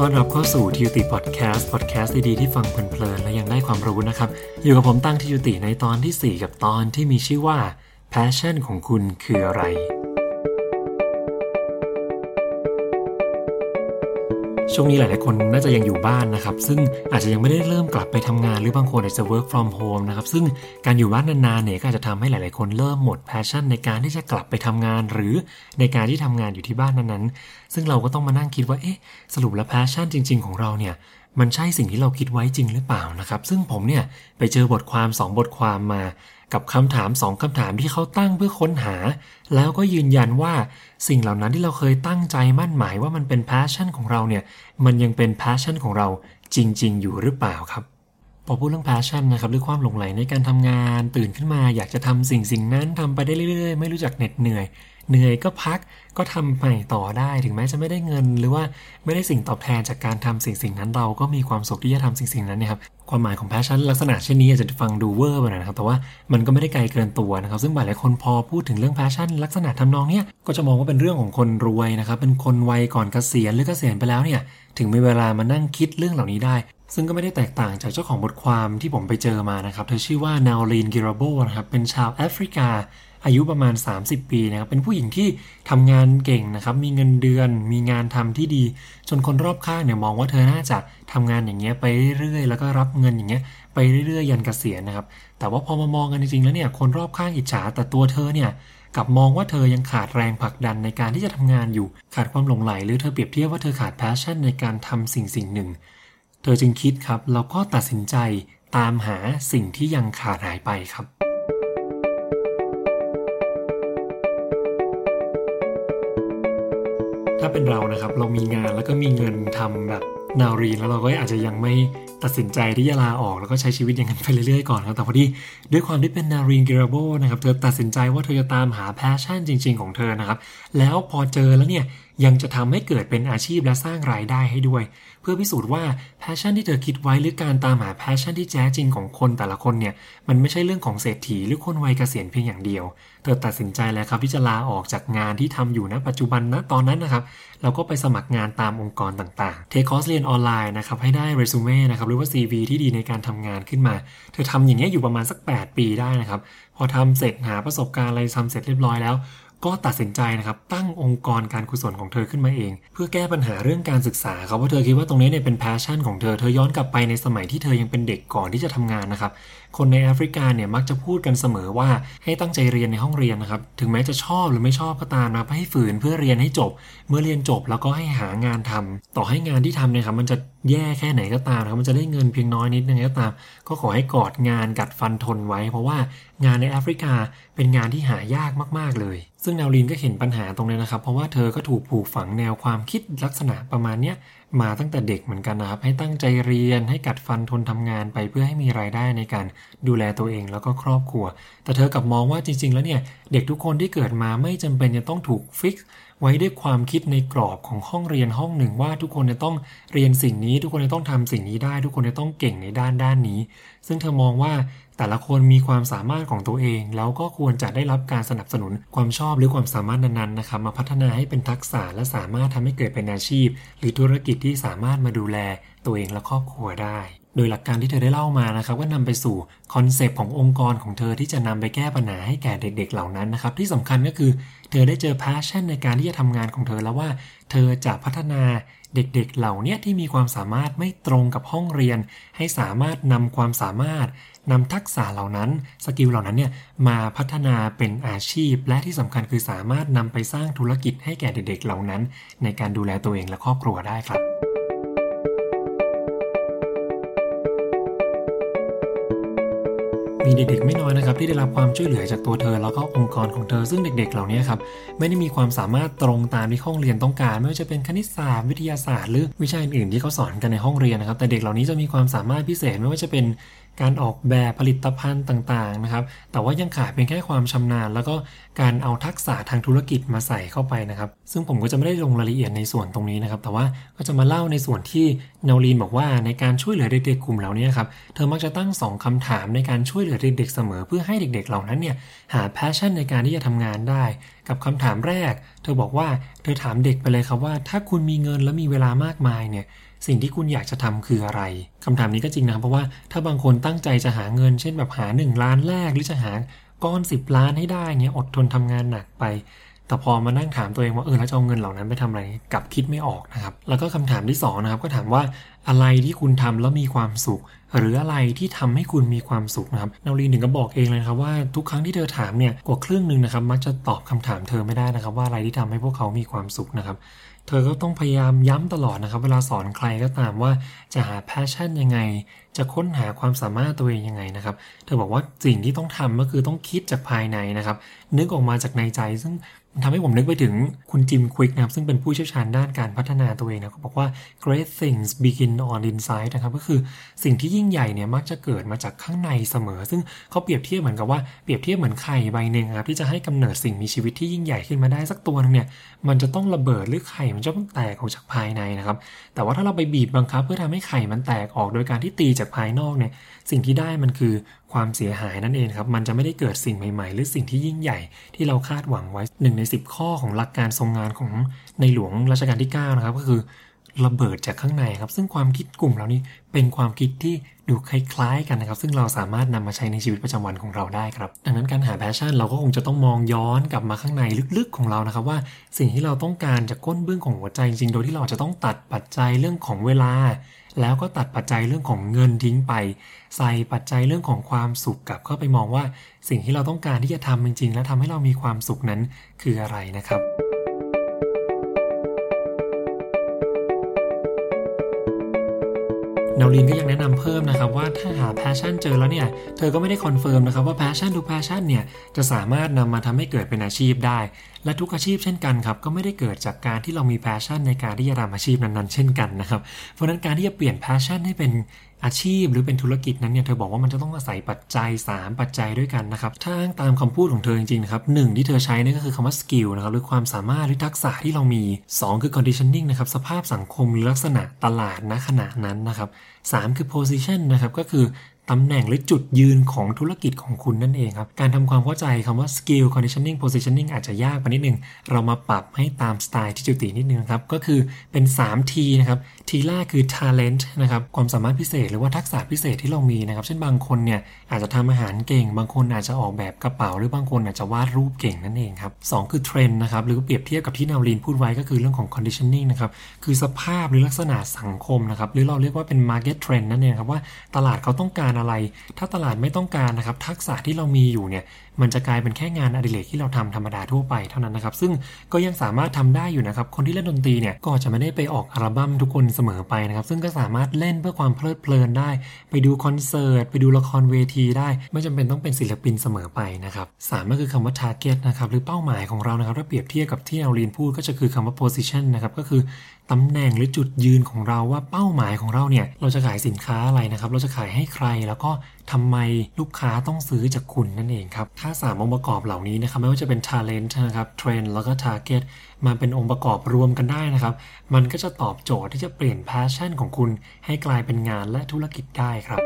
ต้อนรับเข้าสู่ทิวติพอดแคสต์พอดแคสต์ดีๆที่ฟังเพลินๆและยังได้ความรู้นะครับ อยู่กับผมตั้งทิวติในตอนที่ 4 กับตอนที่มีชื่อว่า passion ของคุณคืออะไร ช่วงนี้หลาย ๆ คนน่าจะยังอยู่บ้านนะครับ ซึ่งอาจจะยังไม่ได้เริ่มกลับไปทำงานหรือบางคนอาจจะ work from home นะครับ ซึ่งการอยู่บ้านนาน ๆ เนี่ยก็อาจจะทำให้หลาย ๆ คนเริ่มหมด passion ในการที่จะกลับไปทำงาน หรือในการที่ทำงานอยู่ที่บ้านนั้น ๆ ซึ่งเราก็ต้องมานั่งคิดว่า เอ๊ะ สรุปแล้ว passion จริง ๆ ของเราเนี่ยมันใช่สิ่งที่เราคิดไว้จริงหรือเปล่านะครับ ซึ่งผมเนี่ยไปเจอบทความ 2 บทความมา กับคำถามสองคำถามที่เขาตั้งเพื่อค้นหา แล้วก็ยืนยันว่าสิ่งเหล่านั้นที่เราเคยตั้งใจมั่นหมายว่ามันเป็น passion ของเราเนี่ย มันยังเป็น passion ของเราจริง ๆ อยู่หรือเปล่าครับพอพูดเรื่อง passion นะครับหรือความหลงไหลในการทำงานตื่นขึ้นมาอยากจะทำสิ่งสิ่งนั้นทำไปได้เรื่อยๆ ไม่รู้จักเหน็ดเหนื่อย เหนื่อยก็พักก็ทำใหม่ต่อได้ถึงแม้จะไม่ได้เงิน หรือว่าไม่ได้สิ่งตอบแทนจากการทำสิ่งสิ่งนั้นเราก็มีความสุขที่จะทำสิ่งสิ่งนั้นนะครับความหมายของ passion ลักษณะเช่นนี้อาจจะฟังดูเวอร์ไปหน่อยนะครับ แต่ว่ามันก็ไม่ได้ไกลเกินตัวนะครับ ซึ่งหลายหลายคนพอพูดถึงเรื่อง passion ลักษณะทำนองเนี้ยก็จะมองว่าเป็นเรื่องของคนรวยนะครับเป็นคนวัยก่อนเกษียณหรือเกษียณไปแล้วเนี่ยถึงมีเวลามานั่งคิดเรื่องเหล่านี้ได้ ซึ่งก็ไม่ได้แตกต่างจากเจ้าของบทความที่ผมไปเจอมานะครับเธอชื่อว่านาลีนกิราโบนะครับเป็นชาวแอฟริกาอายุประมาณ 30 ปีนะครับเป็นผู้หญิงที่ทำงานเก่งนะครับมีเงินเดือน มีงานทำที่ดี จนคนรอบข้างเนี่ยมองว่าเธอน่าจะทำงานอย่างเงี้ยไปเรื่อยๆ แล้วก็รับเงินอย่างเงี้ยไปเรื่อยๆ ยันเกษียณนะครับ แต่ว่าพอมามองกันจริงๆแล้วเนี่ยคนรอบข้างอิจฉา แต่ตัวเธอเนี่ยกลับมองว่าเธอยังขาดแรงผลักดันในการที่จะทำงานอยู่ ขาดความหลงไหล หรือเธอเปรียบเทียบว่าเธอขาด passion ในการทำสิ่งสิ่งหนึ่ง เธอจึงคิดครับแล้วก็ตัดสินใจตามหาสิ่งที่ยังขาดหายไปครับ ถ้าเป็นเรานะครับ เรามีงานแล้วก็มีเงินทำแบบนารีแล้วเราก็อาจจะยังไม่ตัดสินใจที่จะลาออกแล้วก็ใช้ชีวิตอย่างนั้นไปเรื่อยๆก่อนครับแต่พอดีด้วยความที่เป็นนารีนกิราโบนะครับเธอตัดสินใจว่าเธอจะตามหา passion จริง ๆ ของเธอนะครับแล้วพอเจอแล้วเนี่ย ยังจะทำให้เกิดเป็นอาชีพและสร้างรายได้ให้ด้วย เพื่อพิสูจน์ว่า passion ที่เธอคิดไว้หรือการตามหา passion ที่แท้จริงของคนแต่ละคนเนี่ยมันไม่ใช่เรื่องของเศรษฐีหรือคนวัยเกษียณเพียงอย่างเดียว เธอตัดสินใจแล้วครับที่จะลาออกจากงานที่ทำอยู่ณปัจจุบันนะตอนนั้นนะครับเราก็ไปสมัครงานตามองค์กรต่างๆ take คอร์สเรียนออนไลน์นะครับให้ได้เรซูเม่นะครับหรือว่า CV ที่ดีในการทำงานขึ้นมา เธอทำอย่างนี้อยู่ประมาณสัก 8 ปีได้นะครับพอทำเสร็จหาประสบการณ์อะไรทำเสร็จเรียบร้อยแล้ว ก็ตัดสินใจนะครับตั้งองค์กรการกุศลของเธอขึ้นมาเอง เพื่อแก้ปัญหาเรื่องการศึกษาครับว่าเธอคิดว่าตรงนี้เนี่ยเป็น passion ของเธอเธอย้อนกลับไปในสมัยที่เธอยังเป็นเด็กก่อนที่จะทำงานนะครับคนในแอฟริกาเนี่ยมักจะพูดกันเสมอว่าให้ตั้งใจเรียนในห้องเรียนนะครับถึงแม้จะชอบหรือไม่ชอบก็ตามนะให้ฝืนเพื่อเรียนให้จบ เมื่อเรียนจบแล้วก็ให้หางานทำต่อให้งานที่ทำเนี่ยครับมันจะ แย่แค่ไหนก็ตามนะครับมันจะได้เงินเพียงน้อยนิดนึงก็ตาม ก็ขอให้กอดงานกัดฟันทนไว้ เพราะว่างานในแอฟริกาเป็นงานที่หายากมากๆเลย ซึ่งนาลินก็เห็นปัญหาตรงนี้นะครับ เพราะว่าเธอก็ถูกผูกฝังแนวความคิดลักษณะประมาณเนี้ยมาตั้งแต่เด็กเหมือนกันนะครับ ให้ตั้งใจเรียนให้กัดฟันทนทำงานไปเพื่อให้มีรายได้ในการดูแลตัวเองแล้วก็ครอบครัว แต่เธอกลับมองว่าจริง ๆ แล้วเนี่ยเด็กทุกคนที่เกิดมาไม่จำเป็นจะต้องถูกฟิก ไว้ด้วยความคิดในกรอบของห้องเรียนห้องหนึ่งว่าทุกคนจะต้องเรียนสิ่งนี้ ทุกคนจะต้องทำสิ่งนี้ได้ ทุกคนจะต้องเก่งในด้านด้านนี้ ซึ่งเธอมองว่าแต่ละคนมีความสามารถของตัวเอง แล้วก็ควรจะได้รับการสนับสนุนความชอบหรือความสามารถนั้นๆนะครับมาพัฒนาให้เป็นทักษะและสามารถทำให้เกิดเป็นอาชีพ หรือธุรกิจที่สามารถมาดูแลตัวเองและครอบครัวได้ โดยหลักการที่เธอได้เล่ามานะครับก็นำไปสู่ concept ขององค์กรของเธอที่จะนำไปแก้ปัญหาให้แก่เด็ก ๆ เหล่านั้นนะครับ ที่สำคัญก็คือเธอได้เจอ passion ในการที่จะทำงานของเธอแล้วว่า เธอจะพัฒนาเด็ก ๆ เหล่านี้ที่มีความสามารถไม่ตรงกับห้องเรียน ให้สามารถนำความสามารถนำทักษะเหล่านั้น skill เหล่านั้นเนี่ยมาพัฒนาเป็นอาชีพ และที่สำคัญคือสามารถนำไปสร้างธุรกิจให้แก่เด็กๆเหล่านั้น ในการดูแลตัวเองและครอบครัวได้ครับ มีเด็กๆ ไม่น้อยนะครับที่ได้รับความช่วยเหลือจากตัวเธอ แล้วก็องค์กรของเธอซึ่งเด็ก ๆ เหล่านี้ครับไม่ได้มีความสามารถตรงตามที่ห้องเรียนต้องการ ไม่ว่าจะเป็นคณิตศาสตร์วิทยาศาสตร์หรือวิชาอื่นๆที่เขาสอนกันในห้องเรียนนะครับแต่เด็กเหล่านี้จะมีความสามารถพิเศษไม่ว่าจะเป็น การออกแบบผลิตภัณฑ์ต่างๆนะครับ แต่ว่ายังขาดเพียงแค่ความชำนาญ แล้วก็การเอาทักษะทางธุรกิจมาใส่เข้าไปนะครับ ซึ่งผมก็จะไม่ได้ลงรายละเอียดในส่วนตรงนี้นะครับ แต่ว่าก็จะมาเล่าในส่วนที่เนาลีนบอกว่าในการช่วยเหลือเด็กๆกลุ่มเหล่านี้ครับ เธอมักจะตั้ง 2คำถามในการช่วยเหลือเด็กๆเสมอ เพื่อให้เด็กๆเหล่านั้นเนี่ยหาแพชชั่นในการที่จะทำงานได้ กับคำถามแรก เธอบอกว่าเธอถามเด็กไปเลยครับว่า ถ้าคุณมีเงินและมีเวลามากมายเนี่ย สิ่งที่คุณอยากจะทำคืออะไรคำถามนี้ก็จริงนะเพราะว่าถ้าบางคนตั้งใจจะหาเงิน เช่นแบบหา 1 ล้านแรกหรือจะหาก้อน 10 ล้านให้ได้เงี้ยอดทนทำงานหนักไป แต่พอมานั่งถามตัวเองว่าเออแล้วจะเอาเงินเหล่านั้นไปทำอะไรกับคิดไม่ออกนะครับ แล้วก็คำถามที่2นะครับก็ถามว่าอะไรที่คุณทำแล้วมีความสุข หรืออะไรที่ทำให้คุณมีความสุขนะครับนารีนถึงก็บอกเองเลยครับว่าทุกครั้งที่เธอถามเนี่ยกว่าครึ่งหนึ่งนะครับมักจะตอบคำถามเธอไม่ได้นะครับ ว่าอะไรที่ทำให้พวกเขามีความสุขนะครับเธอก็ต้องพยายามย้ำตลอดนะครับ เวลาสอนใครก็ตามว่าจะหา passion ยังไง จะค้นหาความสามารถตัวเองยังไงนะครับ เธอบอกว่าสิ่งที่ต้องทำก็คือต้องคิดจากภายในนะครับ นึกออกมาจากในใจซึ่ง ทำให้ผมนึกไปถึงคุณจิมควิกนะครับซึ่งเป็นผู้เชี่ยวชาญด้านการพัฒนาตัวเองนะเขาบอกว่า great things begin on inside นะครับก็คือสิ่งที่ยิ่งใหญ่เนี่ยมักจะเกิดมาจากข้างในเสมอ ซึ่งเขาเปรียบเทียบเหมือนกับว่าเปรียบเทียบเหมือนไข่ใบหนึ่งครับที่จะให้กำเนิดสิ่งมีชีวิตที่ยิ่งใหญ่ขึ้นมาได้สักตัวนึงเนี่ยมันจะต้องระเบิดหรือไข่มันจะต้องแตกออกจากภายในนะครับแต่ว่าถ้าเราไปบีบบังคับ เพื่อทำให้ไข่มันแตกออกโดยการที่ตีจากภายนอกเนี่ยสิ่งที่ได้มันคือความเสียหายนั่นเองครับมันจะไม่ได้เกิดสิ่งใหม่ๆ หรือสิ่งที่ยิ่งใหญ่ที่เราคาดหวังไว้หนึ่งใน10 ข้อของหลักการทรงงานของในหลวงรัชกาลที่ 9 นะครับ ก็คือ ระเบิดจากข้างในครับ ซึ่งความคิดกลุ่มเหล่านี้เป็นความคิดที่ดูคล้ายๆกันนะครับ ซึ่งเราสามารถนำมาใช้ในชีวิตประจำวันของเราได้ครับ ดังนั้นการหา passion เราก็คงจะต้องมองย้อนกลับมาข้างในลึกๆของเรานะครับ ว่าสิ่งที่เราต้องการจากก้นเบื้องของหัวใจจริงๆโดยที่เราจะต้องตัดปัจจัยเรื่องของเวลา แล้วก็ตัดปัจจัยเรื่องของเงินทิ้งไป ใส่ปัจจัยเรื่องของความสุขกลับเข้าไปมองว่า สิ่งที่เราต้องการที่จะทำจริง ๆ และทำให้เรามีความสุขนั้นคืออะไรนะครับ นาลินก็ยังแนะนำเพิ่มนะครับว่าถ้าหาแพชชั่นเจอแล้วเนี่ย เธอก็ไม่ได้ confirm นะครับว่า passion ทุก passion เนี่ยจะสามารถนำมาทำให้เกิดเป็นอาชีพได้ และทุกอาชีพเช่นกันครับก็ไม่ได้เกิดจากการที่เรามี passion ในการที่จะทำอาชีพนั้นๆเช่นกันนะครับเพราะนั้นการที่จะเปลี่ยน passion ให้เป็นอาชีพหรือเป็นธุรกิจนั้นเนี่ยเธอบอกว่ามันจะต้องอาศัยปัจจัย 3 ปัจจัยด้วยกันนะครับถ้าตามคำพูดของเธอจริงๆนะครับหนึ่งที่เธอใช้นั่นก็คือคำว่า skill นะครับหรือความสามารถหรือทักษะที่เรามี 2 คือ conditioning นะครับสภาพสังคมหรือลักษณะตลาดณขณะนั้นนะครับ3คือ position นะครับก็คือ ตำแหน่งหรือจุดยืนของธุรกิจของคุณนั่นเองครับ การทำความเข้าใจคำว่า skill conditioning positioning อาจจะยากไปนิดนึง เรามาปรับให้ตามสไตล์ที่จุตินิดนึงครับ ก็คือเป็น 3T นะครับ T แรกคือ talent นะครับ ความสามารถพิเศษหรือว่าทักษะพิเศษที่เรามีนะครับ เช่นบางคนเนี่ยอาจจะทำอาหารเก่ง บางคนอาจจะออกแบบกระเป๋า หรือบางคนอาจจะวาดรูปเก่งนั่นเองครับสคือเทรนด์นะครับ หรือเปรียบเทียบกับที่นาลีนพูดไว้ก็คือเรื่องของ conditioning นะครับ คือสภาพหรือลักษณะสังคมนะครับ หรือเราเรียกว่าเป็น market trend นั่นเองครับว่าตลาดเขาต้องการอะไร ถ้าตลาดไม่ต้องการนะครับ ทักษะที่เรามีอยู่เนี่ย มันจะกลายเป็นแค่งานอดิเรกที่เราทำธรรมดาทั่วไปเท่านั้นนะครับ ซึ่งก็ยังสามารถทำได้อยู่นะครับ คนที่เล่นดนตรีเนี่ยก็จะไม่ได้ไปออกอัลบั้มทุกคนเสมอไปนะครับ ซึ่งก็สามารถเล่นเพื่อความเพลิดเพลินได้ ไปดูคอนเสิร์ต ไปดูละครเวทีได้ ไม่จำเป็นต้องเป็นศิลปินเสมอไปนะครับสามก็คือคำว่า target นะครับหรือเป้าหมายของเรานะครับถ้าเปรียบเทียบกับที่เอาลีนพูดก็จะคือคำว่า position นะครับก็คือตำแหน่งหรือจุดยืนของเราว่าเป้าหมายของเราเนี่ยเราจะขายสินค้าอะไรนะครับ เราจะขายให้ใครแล้วก็ ทำไมลูกค้าต้องซื้อจากคุณนั่นเองครับ ถ้าสามองค์ประกอบเหล่านี้นะครับไม่ว่าจะเป็น talent นะครับ trend แล้วก็ target มาเป็นองค์ประกอบรวมกันได้นะครับ มันก็จะตอบโจทย์ที่จะเปลี่ยน passion ของคุณ ให้กลายเป็นงานและธุรกิจได้ครับ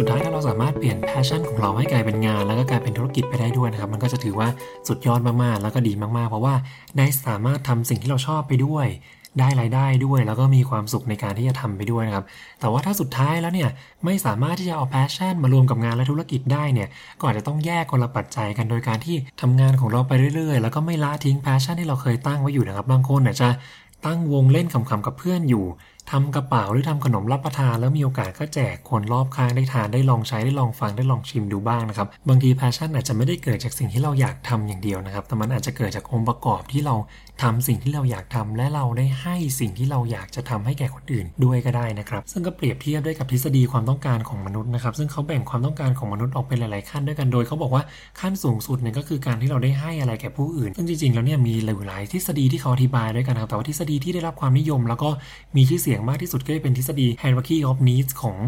สุดท้ายถ้าเราสามารถเปลี่ยน passion ของเราให้กลายเป็นงาน แล้วก็กลายเป็นธุรกิจไปได้ด้วยนะครับ มันก็จะถือว่าสุดยอดมากๆ แล้วก็ดีมากๆ เพราะว่าได้สามารถทำสิ่งที่เราชอบไปด้วย ได้รายได้ด้วย แล้วก็มีความสุขในการที่จะทำไปด้วยนะครับ แต่ว่าถ้าสุดท้ายแล้วเนี่ยไม่สามารถที่จะเอา passion มารวมกับงานและธุรกิจได้เนี่ยก็อาจจะต้องแยกคนละปัจจัยกันโดยการที่ทำงานของเราไปเรื่อยๆ แล้วก็ไม่ละทิ้ง passion ที่เราเคยตั้งไว้อยู่นะครับบางคนอาจจะตั้งวงเล่นขำๆกับเพื่อนอยู่ ทำกระเป๋าหรือทำขนมรับประทาน แล้วมีโอกาสก็แจกคนรอบข้างได้ทานได้ลองใช้ได้ลองฟังได้ลองชิมดูบ้างนะครับบางที passion อาจจะไม่ได้เกิดจากสิ่งที่เราอยากทำอย่างเดียวนะครับ แต่มันอาจจะเกิดจากองค์ประกอบที่เราทำสิ่งที่เราอยากทำและเราได้ให้สิ่งที่เราอยากจะทำให้แก่คนอื่นด้วยก็ได้นะครับ ซึ่งก็เปรียบเทียบได้กับทฤษฎีความต้องการของมนุษย์นะครับ ซึ่งเขาแบ่งความต้องการของมนุษย์ออกเป็นหลาย ๆ ขั้นด้วยกันโดยเขาบอกว่าขั้นสูงสุดเนี่ยก็คือการที่เราได้ให้อะไรแก่ผู้อื่น ซึ่งจริง ๆ แล้วเนี่ยมีหลายทฤษฎีที่เขาอธิบายด้วยกันครับแต่ว่าทฤษฎีที่ได้รับความนิยม แล้วก็มีชื่อเสียงมากที่สุดก็จะเป็นทฤษฎี hierarchy of needs ของ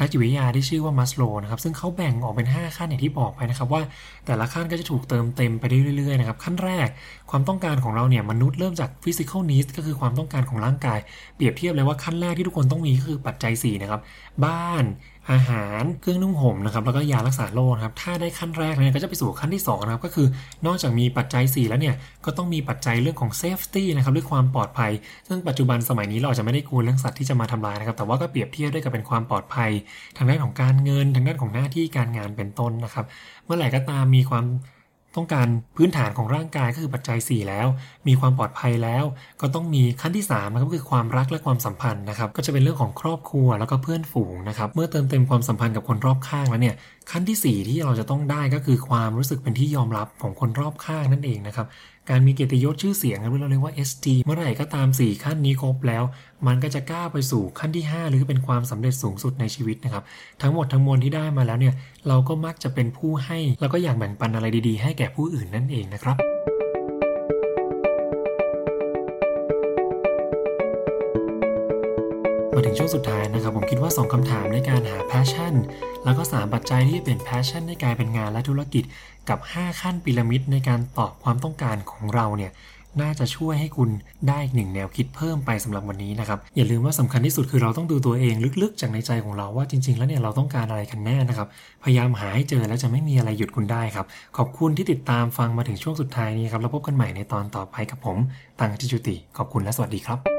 นักจิตวิทยาที่ชื่อว่ามัสโลนะครับซึ่งเขาแบ่งออกเป็น 5 ขั้นอย่างที่บอกไปนะครับว่าแต่ละขั้นก็จะถูกเติมเต็มไปเรื่อยๆนะครับขั้นแรกความต้องการของเราเนี่ยมนุษย์เริ่มจาก physical needs ก็คือความต้องการของร่างกาย เปรียบเทียบเลยว่าขั้นแรกที่ทุกคนต้องมีก็คือปัจจัย4นะครับบ้าน อาหารเครื่องนุ่งห่มนะครับแล้วก็ยารักษาโรคครับถ้าได้ขั้นแรกเนี่ยก็จะไปสู่ขั้นที่2นะครับก็คือนอกจากมีปัจจัย 4 แล้วเนี่ยก็ต้องมีปัจจัยเรื่องของเซฟตี้นะครับเรื่องความปลอดภัย ซึ่งปัจจุบันสมัยนี้เราจะไม่ได้กลัวเรื่องสัตว์ที่จะมาทำลายนะครับแต่ว่าก็เปรียบเทียบด้วยกับเป็นความปลอดภัย ทางด้านของการเงิน ทางด้านของหน้าที่การงานเป็นต้นนะครับ เมื่อไหร่ก็ตามมีความ ต้องการพื้นฐานของร่างกายก็คือปัจจัย 4 แล้ว มีความปลอดภัยแล้ว ก็ต้องมีขั้นที่3นะครับคือความรักและความสัมพันธ์นะครับ ก็จะเป็นเรื่องของครอบครัวแล้วก็เพื่อนฝูงนะครับ เมื่อเติมเต็มความสัมพันธ์กับคนรอบข้างแล้วเนี่ย ขั้นที่ 4 ที่เราจะต้องได้ก็คือความรู้สึกเป็นที่ยอมรับของคนรอบข้างนั่นเองนะครับ การมีเกียรติยศชื่อเสียงเราเรียกว่า ST เมื่อไหร่ก็ตาม 4 ขั้นนี้ครบแล้ว มันก็จะก้าวไปสู่ขั้นที่ 5 หรือเป็นความสำเร็จสูงสุดในชีวิตนะครับ ทั้งหมดทั้งมวลที่ได้มาแล้วเนี่ยเราก็มักจะเป็นผู้ให้ แล้วก็อยากแบ่งปันอะไรดีๆ ให้แก่ผู้อื่นนั่นเองนะครับ งช่วงสุดท้ายนะครับ ผมคิดว่า 2คำถามในการหา passion แล้วก็ 3 ปัจจัยที่จะเป็น passion ในการเป็นงานและธุรกิจกับ 5 ขั้นพีระมิดในการตอบความต้องการของเราเนี่ยน่าจะช่วยให้คุณได้อีกหนึ่งแนวคิดเพิ่มไปสำหรับวันนี้นะครับ อย่าลืมว่าสำคัญที่สุดคือเราต้องดูตัวเองลึกๆ จากในใจของเราว่าจริง ๆ แล้วเนี่ยเราต้องการอะไรกันแน่นะครับ พยายามหาให้เจอแล้วจะไม่มีอะไรหยุดคุณได้ครับ ขอบคุณที่ติดตามฟังมาถึงช่วงสุดท้ายนี้ครับแล้วพบกันใหม่ในตอนต่อไปกับผม ตังจิจุติ ขอบคุณและสวัสดีครับ